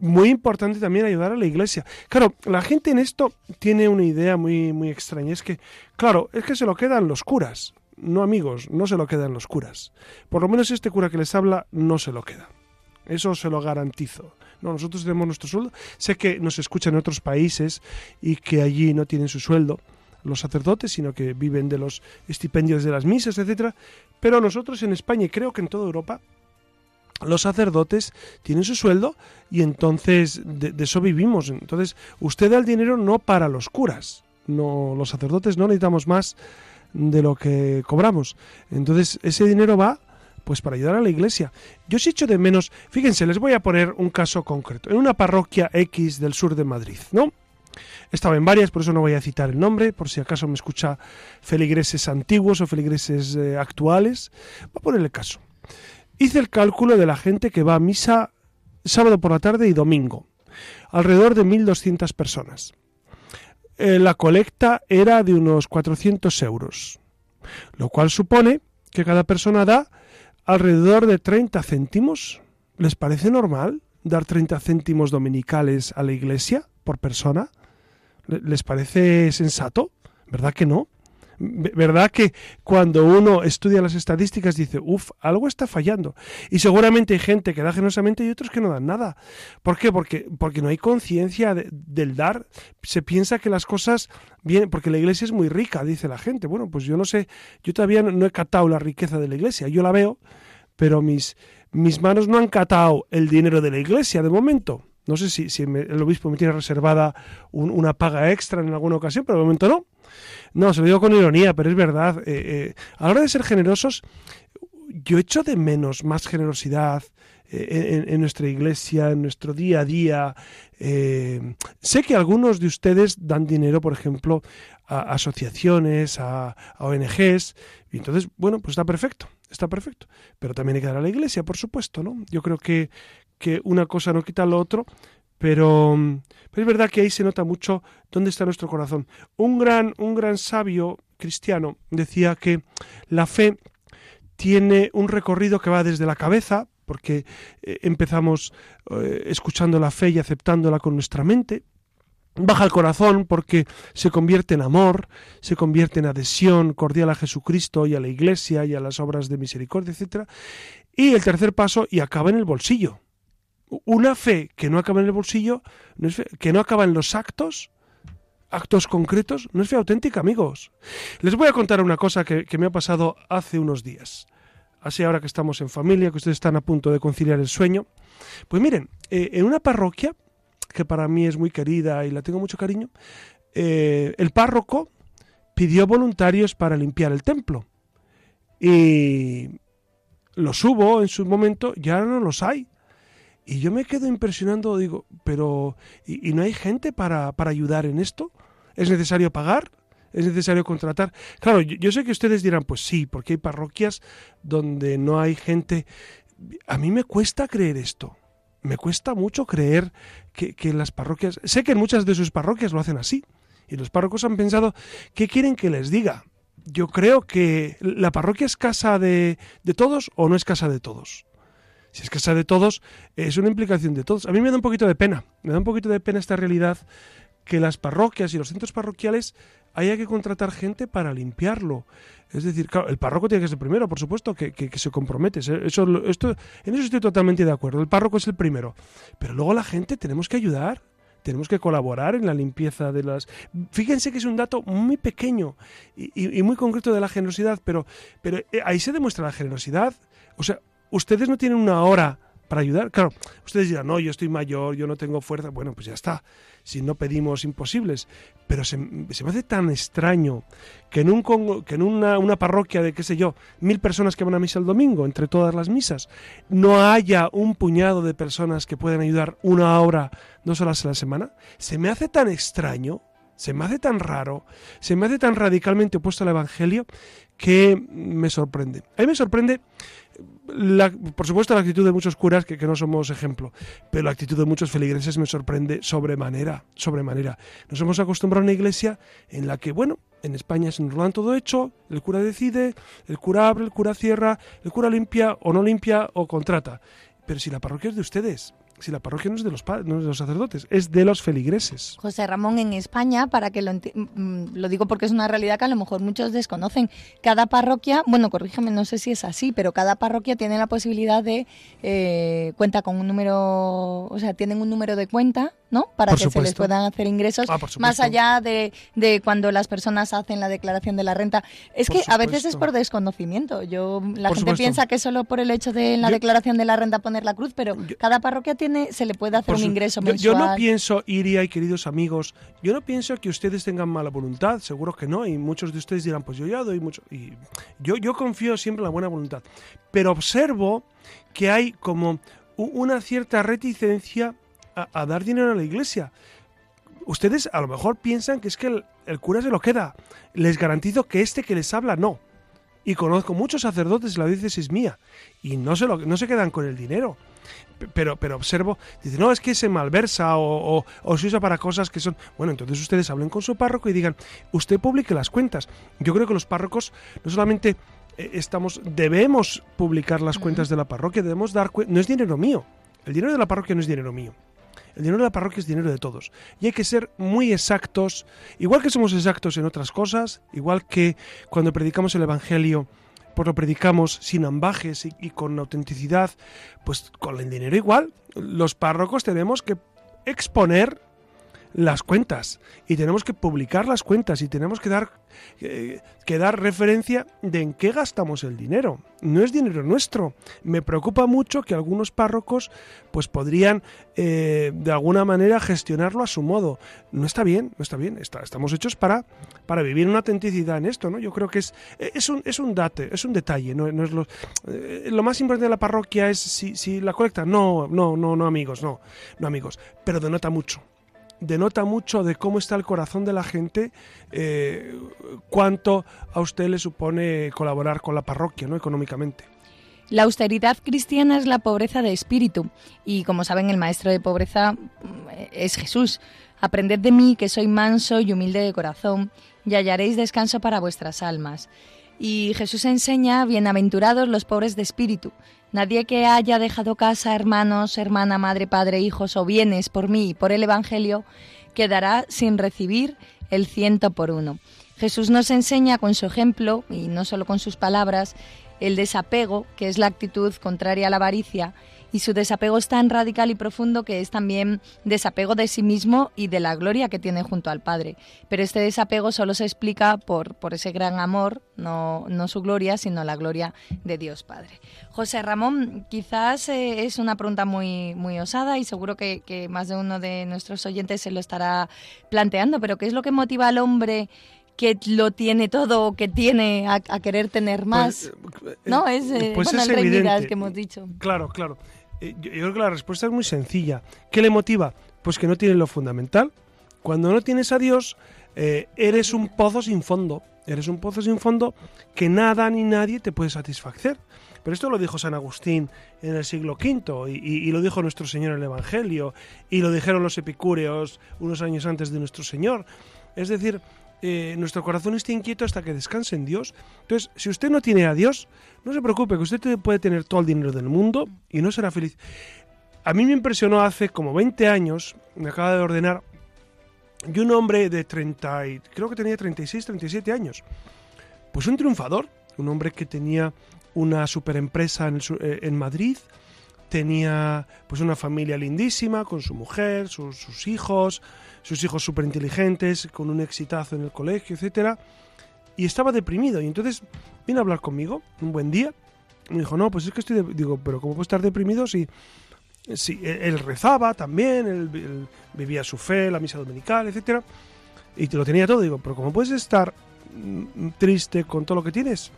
muy importante también ayudar a la iglesia. Claro, la gente en esto tiene una idea muy, muy extraña. Es que, claro, es que se lo quedan los curas. No amigos, no se lo quedan los curas. Por lo menos este cura que les habla no se lo queda. Eso se lo garantizo. No, nosotros tenemos nuestro sueldo. Sé que nos escuchan en otros países y que allí no tienen su sueldo los sacerdotes, sino que viven de los estipendios de las misas, etcétera. Pero nosotros en España y creo que en toda Europa los sacerdotes tienen su sueldo y entonces de, eso vivimos. Entonces, usted da el dinero no para los curas. No, los sacerdotes no necesitamos más de lo que cobramos. Entonces, ese dinero va pues para ayudar a la iglesia. Yo sí echo de menos, fíjense, les voy a poner un caso concreto. En una parroquia X del sur de Madrid, ¿no? Estaba en varias, por eso no voy a citar el nombre, por si acaso me escucha feligreses antiguos o feligreses eh, actuales. Voy a poner el caso. Hice el cálculo de la gente que va a misa sábado por la tarde y domingo, alrededor de 1.200 personas. Eh, la colecta era de unos 400 euros, lo cual supone que cada persona da alrededor de 30 céntimos. ¿Les parece normal dar 30 céntimos dominicales a la iglesia por persona? ¿Les parece sensato? ¿Verdad que no? ¿Verdad que cuando uno estudia las estadísticas dice, uff, algo está fallando? Y seguramente hay gente que da generosamente y otros que no dan nada. ¿Por qué? Porque, porque no hay conciencia del dar. Se piensa que las cosas vienen, porque la iglesia es muy rica, dice la gente. Bueno, pues yo no sé, yo todavía no, he catado la riqueza de la iglesia, yo la veo, pero mis, mis manos no han catado el dinero de la iglesia de momento. No sé si, si el obispo me tiene reservada una paga extra en alguna ocasión, pero de momento no. No, se lo digo con ironía, pero es verdad. Eh, eh, a la hora de ser generosos, yo echo de menos más generosidad eh, en, nuestra iglesia, en nuestro día a día. sé que algunos de ustedes dan dinero, por ejemplo, a, asociaciones, a, ONGs, y entonces, bueno, pues está perfecto, está perfecto. Pero también hay que dar a la iglesia, por supuesto, ¿no? Yo creo que, que una cosa no quita lo otro, pero, es verdad que ahí se nota mucho dónde está nuestro corazón. Un gran, un gran sabio cristiano decía que la fe tiene un recorrido que va desde la cabeza, porque eh, empezamos eh, escuchando la fe y aceptándola con nuestra mente, baja al corazón porque se convierte en amor, se convierte en adhesión cordial a Jesucristo y a la Iglesia y a las obras de misericordia, etc. Y el tercer paso, y acaba en el bolsillo. Una fe que no acaba en el bolsillo, que no acaba en los actos, actos concretos, no es fe auténtica, amigos. Les voy a contar una cosa que, me ha pasado hace unos días. Así ahora que estamos en familia, que ustedes están a punto de conciliar el sueño. Pues miren, eh, en una parroquia, que para mí es muy querida y la tengo mucho cariño, eh, el párroco pidió voluntarios para limpiar el templo. Y los hubo en su momento, ya no los hay. Y yo me quedo impresionando, digo, pero ¿y, no hay gente para, para, ayudar en esto? ¿Es necesario pagar? ¿Es necesario contratar? Claro, yo, sé que ustedes dirán, pues sí, porque hay parroquias donde no hay gente. A mí me cuesta creer esto. Me cuesta mucho creer que, que las parroquias... Sé que en muchas de sus parroquias lo hacen así. Y los párrocos han pensado, ¿qué quieren que les diga? yo creo que la parroquia es casa de, de todos o no es casa de todos. Si es casa de todos, es una implicación de todos. A mí me da un poquito de pena, me da un poquito de pena esta realidad que las parroquias y los centros parroquiales haya que contratar gente para limpiarlo. Es decir, claro, el párroco tiene que ser primero, por supuesto, que, se compromete. Eso, esto, en eso estoy totalmente de acuerdo. El párroco es el primero. Pero luego la gente tenemos que ayudar tenemos que colaborar en la limpieza de las... Fíjense que es un dato muy pequeño y, y muy concreto de la generosidad, pero, pero eh, ahí se demuestra la generosidad. O sea, ustedes no tienen una hora para ayudar. Claro, ustedes dirán, no, yo estoy mayor, yo no tengo fuerza. Bueno, pues ya está si no pedimos imposibles. Pero se, me hace tan extraño que en, un, que en una, una, parroquia de, qué sé yo, mil personas que van a misa el domingo, entre todas las misas, no haya un puñado de personas que puedan ayudar una hora, dos horas a la semana. Se me hace tan extraño, se me hace tan raro, se me hace tan radicalmente opuesto al Evangelio que me sorprende. A mí me sorprende por supuesto la actitud de muchos curas que, no somos ejemplo, pero la actitud de muchos feligreses me sorprende sobremanera, sobremanera. Nos hemos acostumbrado a una iglesia en la que, bueno, en España se nos lo dan todo hecho, el cura decide, el cura abre, el cura cierra, el cura limpia o no limpia o contrata. Pero si la parroquia es de ustedes, si la parroquia no es de los no es de los sacerdotes, es de los feligreses. José Ramón, en España, para que lo, mm, lo digo porque es una realidad que a lo mejor muchos desconocen, cada parroquia, bueno, corrígeme, no sé si es así, pero cada parroquia tiene la posibilidad de, eh, cuenta con un número, o sea, tienen un número de cuenta ¿no? Para que se les puedan hacer ingresos ah, más allá de, de, cuando las personas hacen la declaración de la renta. Es que a veces es por desconocimiento. Yo la gente piensa que solo por el hecho de en la declaración de la renta poner la cruz, pero cada parroquia tiene se le puede hacer un ingreso mensual. Yo, no pienso, Iria y queridos amigos, yo no pienso que ustedes tengan mala voluntad, seguro que no, y muchos de ustedes dirán, pues yo ya doy mucho. Y yo, yo confío siempre en la buena voluntad. Pero observo que hay como una cierta reticencia a, dar dinero a la iglesia. Ustedes a lo mejor piensan que es que el, cura se lo queda. Les garantizo que este que les habla no. Y conozco muchos sacerdotes de la diócesis mía y no se, lo, no se quedan con el dinero. Pero, pero observo, dice, no, es que se malversa o, o, se usa para cosas que son... Bueno, entonces ustedes hablen con su párroco y digan, usted publique las cuentas. Yo creo que los párrocos no solamente eh, estamos, debemos publicar las cuentas de la parroquia, debemos dar... No es dinero mío. El dinero de la parroquia no es dinero mío. El dinero de la parroquia es dinero de todos. Y hay que ser muy exactos, igual que somos exactos en otras cosas, igual que cuando predicamos el Evangelio, pues lo predicamos sin ambajes y, y con autenticidad, pues con el dinero igual. Los párrocos tenemos que exponer las cuentas y tenemos que publicar las cuentas y tenemos que dar, eh, que dar referencia de en qué gastamos el dinero. No es dinero nuestro. Me preocupa mucho que algunos párrocos pues podrían eh, de alguna manera gestionarlo a su modo. No está bien, no está bien. estamos hechos para, para vivir una autenticidad en esto, ¿no? Yo creo que es, es, un, es un date, es un detalle. No, es lo, eh, lo más importante de la parroquia es si, si la colecta. No, no, no, no amigos, no, no amigos. Pero denota mucho denota mucho de cómo está el corazón de la gente, eh, cuánto a usted le supone colaborar con la parroquia, ¿no? Económicamente. La austeridad cristiana es la pobreza de espíritu y como saben el maestro de pobreza mm, es Jesús. Aprended de mí que soy manso y humilde de corazón y hallaréis descanso para vuestras almas. Y Jesús enseña, bienaventurados los pobres de espíritu, Nadie que haya dejado casa, hermanos, hermana, madre, padre, hijos o bienes por mí y por el Evangelio, quedará sin recibir el ciento por uno. Jesús nos enseña con su ejemplo, y no solo con sus palabras, el desapego, que es la actitud contraria a la avaricia, y su desapego es tan radical y profundo que es también desapego de sí mismo y de la gloria que tiene junto al Padre. Pero este desapego solo se explica por, por ese gran amor, no, no su gloria, sino la gloria de Dios Padre. José Ramón, quizás eh, es una pregunta muy, muy osada y seguro que, que más de uno de nuestros oyentes se lo estará planteando, pero ¿qué es lo que motiva al hombre? Que lo tiene todo, que tiene a, querer tener pues, más. Eh, no, es, eh, pues es evidente. que hemos dicho. Claro, claro. Eh, yo, creo que la respuesta es muy sencilla. ¿Qué le motiva? Pues que no tiene lo fundamental. Cuando no tienes a Dios, eh, eres un pozo sin fondo. Eres un pozo sin fondo que nada ni nadie te puede satisfacer. Pero esto lo dijo San Agustín en el siglo V y, lo dijo nuestro Señor en el Evangelio y lo dijeron los epicúreos unos años antes de nuestro Señor. Es decir, eh, nuestro corazón esté inquieto hasta que descanse en Dios. Entonces, si usted no tiene a Dios, no se preocupe, que usted puede tener todo el dinero del mundo y no será feliz. A mí me impresionó hace como 20 años, me acaba de ordenar, y un hombre de 30, creo que tenía 36, 37 años, pues un triunfador, un hombre que tenía una superempresa en, eh, en Madrid, tenía pues una familia lindísima con su mujer, sus, hijos, sus hijos súper inteligentes, con un exitazo en el colegio, etcétera, y estaba deprimido. Y entonces vino a hablar conmigo un buen día. Me dijo, no, pues es que estoy... Digo, pero ¿cómo puedo estar deprimido si, si él rezaba también, él, vivía su fe, la misa dominical, etcétera, y te lo tenía todo? Digo, pero ¿cómo puedes estar mm, triste con todo lo que tienes?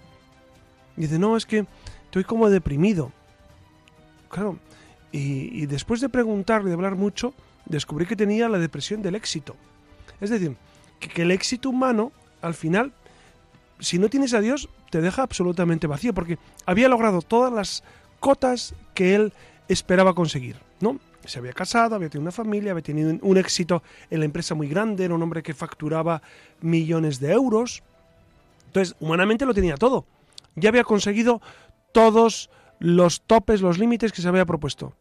Y dice, no, es que estoy como deprimido. Claro, y, después de preguntarle, de hablar mucho, descubrí que tenía la depresión del éxito. Es decir, que, el éxito humano, al final, si no tienes a Dios, te deja absolutamente vacío, porque había logrado todas las cotas que él esperaba conseguir, ¿no? Se había casado, había tenido una familia, había tenido un éxito en la empresa muy grande, era un hombre que facturaba millones de euros. Entonces, humanamente lo tenía todo. Ya había conseguido todos los topes, los límites que se había propuesto.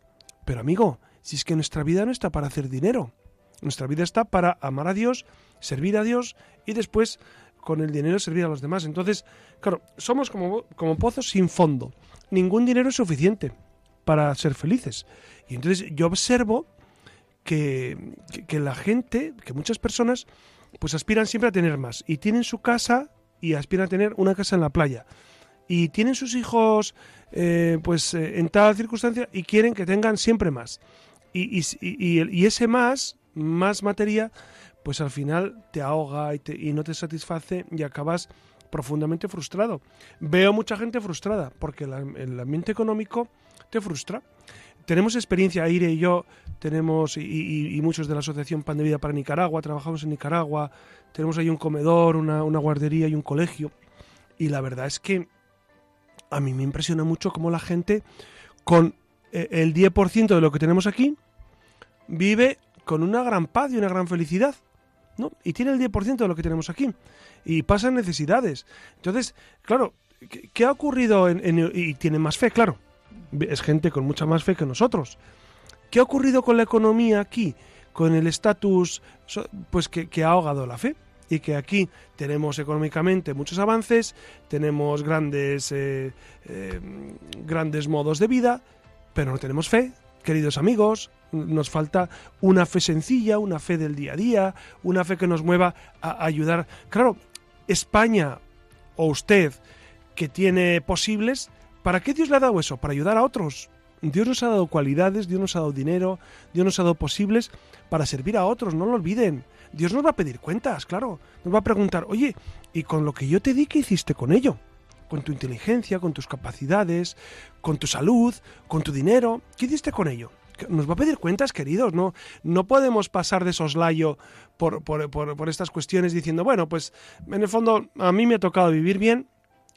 Pero amigo, si es que nuestra vida no está para hacer dinero, nuestra vida está para amar a Dios, servir a Dios y después con el dinero servir a los demás. Entonces, claro, somos como, como pozos sin fondo. Ningún dinero es suficiente para ser felices. Y entonces yo observo que, que, la gente, que muchas personas, pues aspiran siempre a tener más. Y tienen su casa y aspiran a tener una casa en la playa. Y tienen sus hijos eh, pues eh, en tal circunstancia y quieren que tengan siempre más. Y, y, ese más, más materia, pues al final te ahoga y, y no te satisface y acabas profundamente frustrado. Veo mucha gente frustrada porque el ambiente económico te frustra. Tenemos experiencia, Aire y yo, tenemos, y, muchos de la Asociación Pan de Vida para Nicaragua, trabajamos en Nicaragua, tenemos ahí un comedor, una, una guardería y un colegio. Y la verdad es que a mí me impresiona mucho cómo la gente con eh, el 10% de lo que tenemos aquí vive con una gran paz y una gran felicidad. ¿no? Y tiene el 10% de lo que tenemos aquí. Y pasan necesidades. Entonces, claro, ¿qué, ha ocurrido? En, y tiene más fe, claro. Es gente con mucha más fe que nosotros. ¿Qué ha ocurrido con la economía aquí? Con el estatus, pues que ha ahogado la fe y que aquí tenemos económicamente muchos avances, tenemos grandes, eh, eh, grandes modos de vida, pero no tenemos fe, queridos amigos, nos falta una fe sencilla, una fe del día a día, una fe que nos mueva a ayudar. Claro, España o usted que tiene posibles, ¿para qué Dios le ha dado eso? Para ayudar a otros. Dios nos ha dado cualidades, Dios nos ha dado dinero, Dios nos ha dado posibles para servir a otros, no lo olviden. Dios nos va a pedir cuentas, claro. Nos va a preguntar, oye, ¿y con lo que yo te di qué hiciste con ello? Con tu inteligencia, con tus capacidades, con tu salud, con tu dinero, ¿qué hiciste con ello? Nos va a pedir cuentas, queridos, ¿no? No podemos pasar de soslayo por, por, por, estas cuestiones diciendo, bueno, pues en el fondo a mí me ha tocado vivir bien,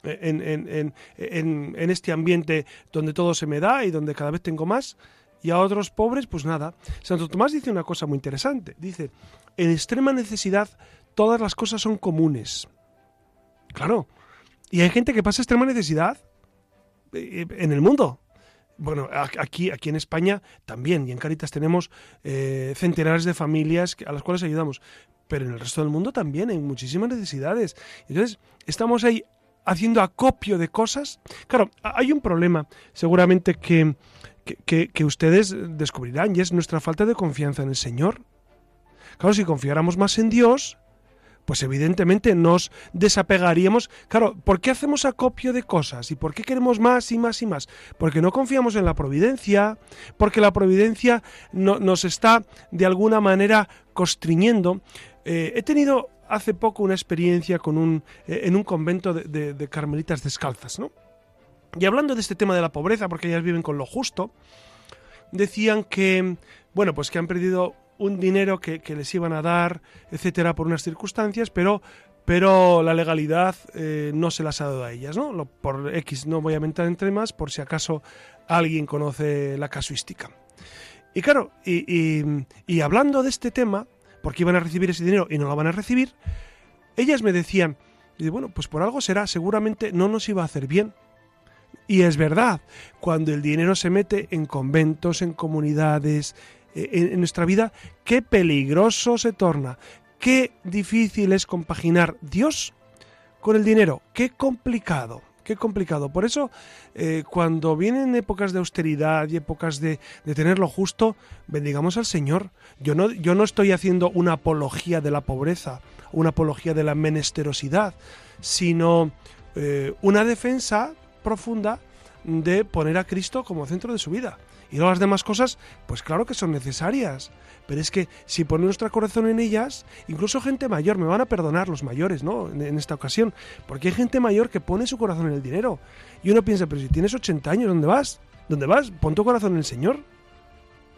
en, en, en, en, este ambiente donde todo se me da y donde cada vez tengo más, y a otros pobres, pues nada. Santo Tomás dice una cosa muy interesante. Dice, en extrema necesidad todas las cosas son comunes. Claro. Y hay gente que pasa extrema necesidad eh, en el mundo. Bueno, aquí, aquí en España también, y en Caritas tenemos eh, centenares de familias a las cuales ayudamos, pero en el resto del mundo también hay muchísimas necesidades. Entonces, estamos ahí haciendo acopio de cosas. Claro, hay un problema, seguramente que, que, ustedes descubrirán, y es nuestra falta de confianza en el Señor. Claro, si confiáramos más en Dios, pues evidentemente nos desapegaríamos. Claro, ¿por qué hacemos acopio de cosas? ¿Y por qué queremos más y más y más? Porque no confiamos en la providencia, porque la providencia no, nos está de alguna manera constriñendo. Eh, he tenido hace poco una experiencia con un, eh, en un convento de, de carmelitas descalzas, ¿no? Y hablando de este tema de la pobreza, porque ellas viven con lo justo, decían que, bueno, pues que han perdido un dinero que, les iban a dar, etcétera, por unas circunstancias, pero, pero la legalidad eh, no se las ha dado a ellas, ¿no? por X no voy a mentar entre más, por si acaso alguien conoce la casuística. Y claro, y, y, hablando de este tema, porque iban a recibir ese dinero y no lo van a recibir, ellas me decían, y bueno, pues por algo será, seguramente no nos iba a hacer bien. Y es verdad, cuando el dinero se mete en conventos, en comunidades, eh, en, nuestra vida, qué peligroso se torna, qué difícil es compaginar Dios con el dinero, qué complicado. Qué complicado. Por eso, eh, cuando vienen épocas de austeridad y épocas de, de, tener justo, bendigamos al Señor. Yo no, yo no estoy haciendo una apología de la pobreza, una apología de la menesterosidad, sino eh, una defensa profunda de poner a Cristo como centro de su vida. Y todas las demás cosas, pues claro que son necesarias. Pero es que si pone nuestro corazón en ellas, incluso gente mayor, me van a perdonar los mayores, ¿no? En, en, esta ocasión, porque hay gente mayor que pone su corazón en el dinero. Y uno piensa, pero si tienes 80 años, ¿dónde vas? ¿Dónde vas? Pon tu corazón en el Señor.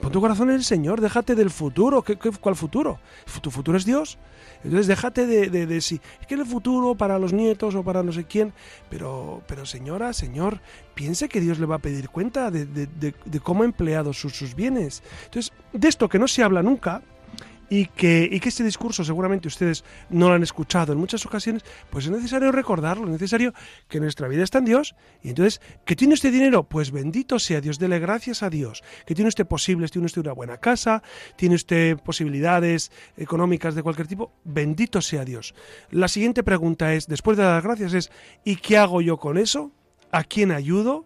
Pon tu corazón en el Señor, déjate del futuro. ¿Qué, cuál futuro? ¿Tu futuro es Dios? Entonces déjate de, de, de es que el futuro para los nietos o para no sé quién, pero, pero señora, señor, piense que Dios le va a pedir cuenta de, de cómo ha empleado sus, sus bienes. Entonces, de esto que no se habla nunca, y que, y que este discurso seguramente ustedes no lo han escuchado en muchas ocasiones, pues es necesario recordarlo, es necesario que nuestra vida está en Dios. Y entonces, ¿que tiene usted dinero? Pues bendito sea Dios, dele gracias a Dios. Que tiene usted posibles, tiene usted una buena casa, tiene usted posibilidades económicas de cualquier tipo, bendito sea Dios. La siguiente pregunta es, después de dar gracias, es, ¿y qué hago yo con eso? ¿A quién ayudo?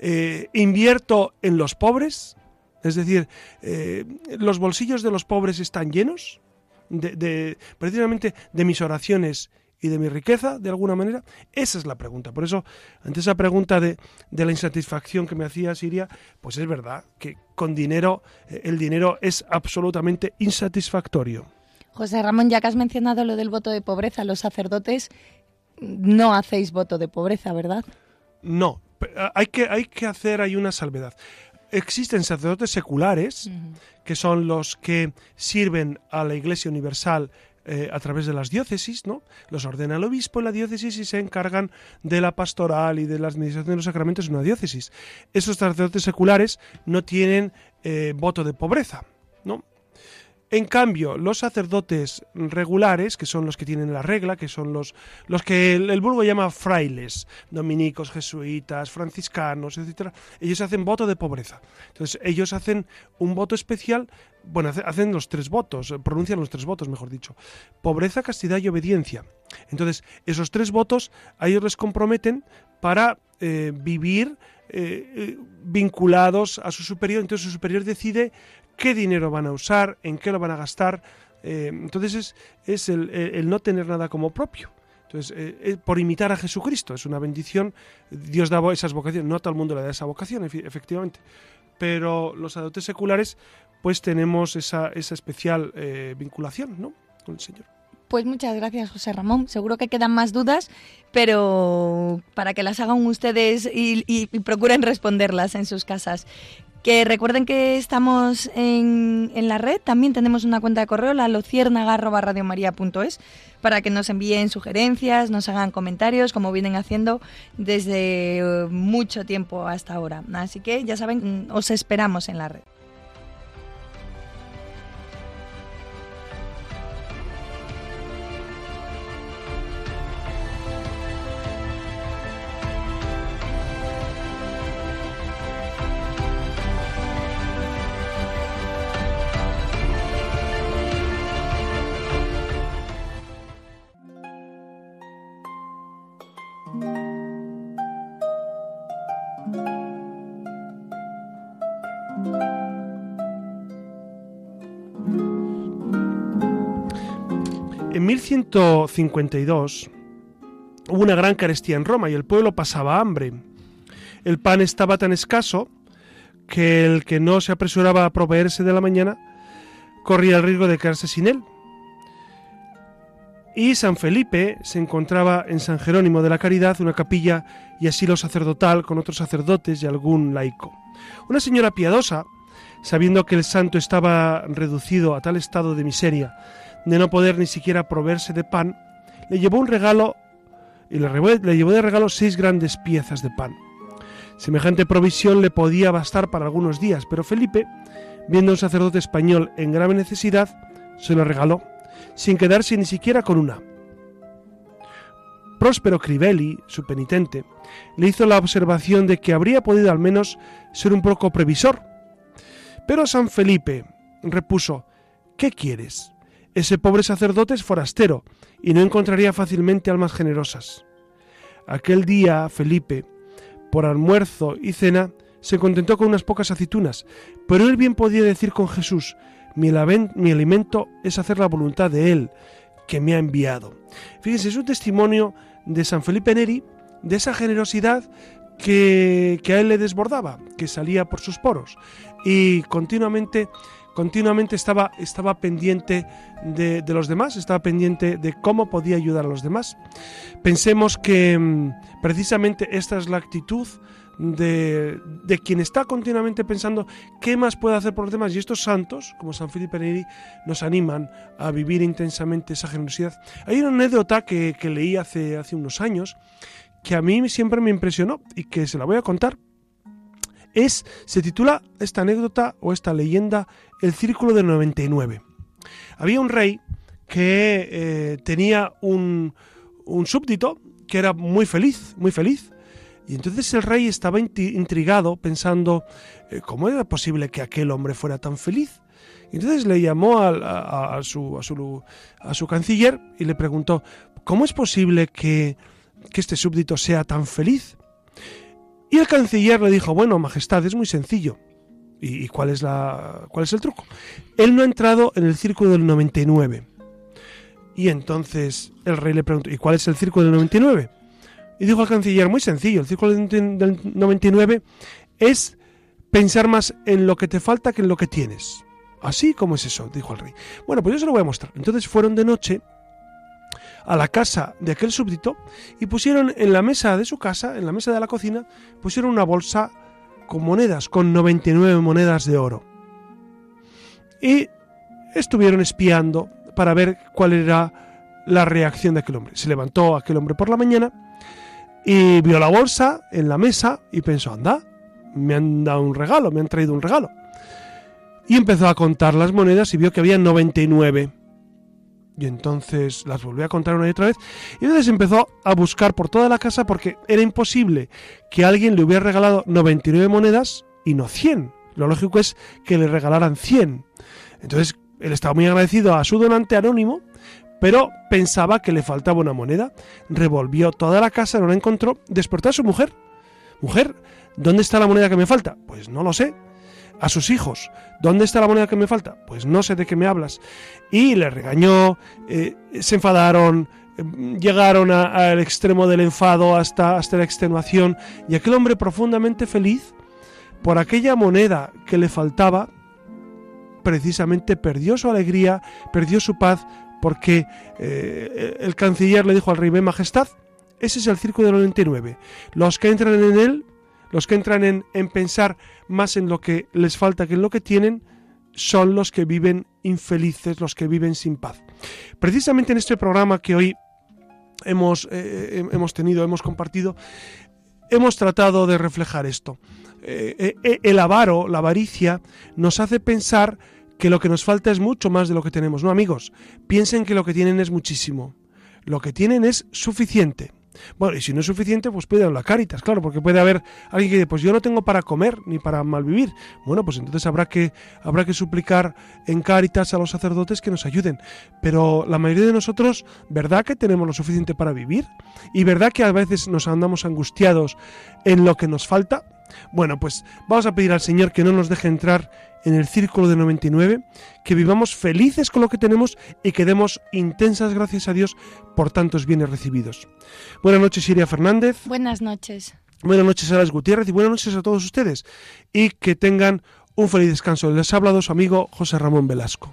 Eh, ¿Invierto en los pobres? Es decir, eh, los bolsillos de los pobres están llenos de, precisamente de mis oraciones y de mi riqueza, de alguna manera? Esa es la pregunta. Por eso, ante esa pregunta de, la insatisfacción que me hacía Siria, pues es verdad que con dinero, eh, el dinero es absolutamente insatisfactorio. José Ramón, ya que has mencionado lo del voto de pobreza, los sacerdotes no hacéis voto de pobreza, ¿verdad? No, hay que, hay que hacer ahí una salvedad existen sacerdotes seculares, que son los que sirven a la Iglesia Universal eh, a través de las diócesis, ¿no? Los ordena el obispo en la diócesis y se encargan de la pastoral y de la administración de los sacramentos en una diócesis. Esos sacerdotes seculares no tienen eh, voto de pobreza, ¿no? En cambio, los sacerdotes regulares, que son los que tienen la regla, que son los, los que el, el vulgo llama frailes, dominicos, jesuitas, franciscanos, etc., ellos hacen voto de pobreza. Entonces, ellos hacen un voto especial, bueno, hacen los tres votos, pronuncian los tres votos, mejor dicho, pobreza, castidad y obediencia. Entonces, esos tres votos a ellos les comprometen para eh, vivir eh, eh, vinculados a su superior, entonces su superior decide qué dinero van a usar, en qué lo van a gastar. Eh, entonces es, el, no tener nada como propio. Entonces, eh, por imitar a Jesucristo, es una bendición. Dios da esas vocaciones, no a todo el mundo le da esa vocación, efectivamente. Pero los adultos seculares, pues tenemos esa, esa especial eh, vinculación ¿no? con el Señor. Pues muchas gracias, José Ramón. Seguro que quedan más dudas, pero para que las hagan ustedes y procuren responderlas en sus casas. Que recuerden que estamos en, en, la red, también tenemos una cuenta de correo, la luciérnaga.radiomaría.es, para que nos envíen sugerencias, nos hagan comentarios, como vienen haciendo desde eh, mucho tiempo hasta ahora. Así que ya saben, os esperamos en la red. En 1152 hubo una gran carestía en Roma y el pueblo pasaba hambre. El pan estaba tan escaso que el que no se apresuraba a proveerse de la mañana corría el riesgo de quedarse sin él. Y San Felipe se encontraba en San Jerónimo de la Caridad una capilla y asilo sacerdotal con otros sacerdotes y algún laico. Una señora piadosa, sabiendo que el santo estaba reducido a tal estado de miseria de no poder ni siquiera proveerse de pan, le llevó un regalo y le, le llevó de regalo seis grandes piezas de pan. Semejante provisión le podía bastar para algunos días, pero Felipe, viendo a un sacerdote español en grave necesidad, se lo regaló, sin quedarse ni siquiera con una. Próspero Crivelli, su penitente, le hizo la observación de que habría podido al menos ser un poco previsor. Pero San Felipe repuso, ¿qué quieres? Ese pobre sacerdote es forastero y no encontraría fácilmente almas generosas. Aquel día Felipe, por almuerzo y cena, se contentó con unas pocas aceitunas, pero él bien podía decir con Jesús, mi, alimento es hacer la voluntad de Él, que me ha enviado. Fíjense, es un testimonio de San Felipe Neri, de esa generosidad que, a él le desbordaba, que salía por sus poros y continuamente continuamente estaba, estaba pendiente de, de, los demás, estaba pendiente de cómo podía ayudar a los demás. Pensemos que mm, precisamente esta es la actitud de, de, quien está continuamente pensando qué más puede hacer por los demás. Y estos santos, como San Felipe Neri, nos animan a vivir intensamente esa generosidad. Hay una anécdota que, que leí hace, hace unos años que a mí siempre me impresionó y que se la voy a contar. Es, se titula esta anécdota o esta leyenda El Círculo del 99. Había un rey que eh, tenía un, un súbdito que era muy feliz, muy feliz, y entonces el rey estaba intrigado pensando eh, cómo era posible que aquel hombre fuera tan feliz. Y entonces le llamó a, su, a, su, a, su, canciller y le preguntó, ¿cómo es posible que, que este súbdito sea tan feliz? Y el canciller le dijo, bueno, Majestad, es muy sencillo. ¿Y, cuál, es la, cuál es el truco? Él no ha entrado en el círculo del 99. Y entonces el rey le preguntó, ¿y cuál es el círculo del 99? Y dijo al canciller, muy sencillo, el círculo del 99 es pensar más en lo que te falta que en lo que tienes. Así como es eso, dijo el rey. Bueno, pues yo se lo voy a mostrar. Entonces fueron de noche a la casa de aquel súbdito y pusieron en la mesa de su casa, en la mesa de la cocina, pusieron una bolsa con monedas, con 99 monedas de oro. Y estuvieron espiando para ver cuál era la reacción de aquel hombre. Se levantó aquel hombre por la mañana y vio la bolsa en la mesa y pensó, anda, me han dado un regalo, me han traído un regalo. Y empezó a contar las monedas y vio que había 99. Y entonces las volvió a contar una y otra vez. Y entonces empezó a buscar por toda la casa porque era imposible que alguien le hubiera regalado 99 monedas y no 100. Lo lógico es que le regalaran 100. Entonces él estaba muy agradecido a su donante anónimo pero pensaba que le faltaba una moneda. Revolvió toda la casa, no la encontró, despertó a su mujer. Mujer, ¿dónde está la moneda que me falta? Pues no lo sé. A sus hijos, ¿dónde está la moneda que me falta? Pues no sé de qué me hablas. Y le regañó, eh, se enfadaron, eh, llegaron al extremo del enfado hasta, hasta la extenuación, y aquel hombre profundamente feliz por aquella moneda que le faltaba, precisamente perdió su alegría, perdió su paz, porque eh, el canciller le dijo al rey, majestad, ese es el círculo del 99. Los que entran en él, los que entran en, en pensar más en lo que les falta que en lo que tienen, son los que viven infelices, los que viven sin paz. Precisamente en este programa que hoy hemos, eh, hemos tenido, hemos compartido, hemos tratado de reflejar esto. Eh, el avaro, la avaricia, nos hace pensar que lo que nos falta es mucho más de lo que tenemos. No, amigos, piensen que lo que tienen es muchísimo. Lo que tienen es suficiente. Bueno, y si no es suficiente, pues puede a Caritas, claro, porque puede haber alguien que dice, pues yo no tengo para comer ni para malvivir. Bueno, pues entonces habrá que, habrá que suplicar en Caritas a los sacerdotes que nos ayuden. Pero la mayoría de nosotros, ¿verdad que tenemos lo suficiente para vivir? ¿Y verdad que a veces nos andamos angustiados en lo que nos falta? Bueno, pues vamos a pedir al Señor que no nos deje entrar en el círculo de 99, que vivamos felices con lo que tenemos y que demos intensas gracias a Dios por tantos bienes recibidos. Buenas noches, Iria Fernández. Buenas noches. Buenas noches, Alas Gutiérrez, y buenas noches a todos ustedes. Y que tengan un feliz descanso. Les ha hablado su amigo José Ramón Velasco.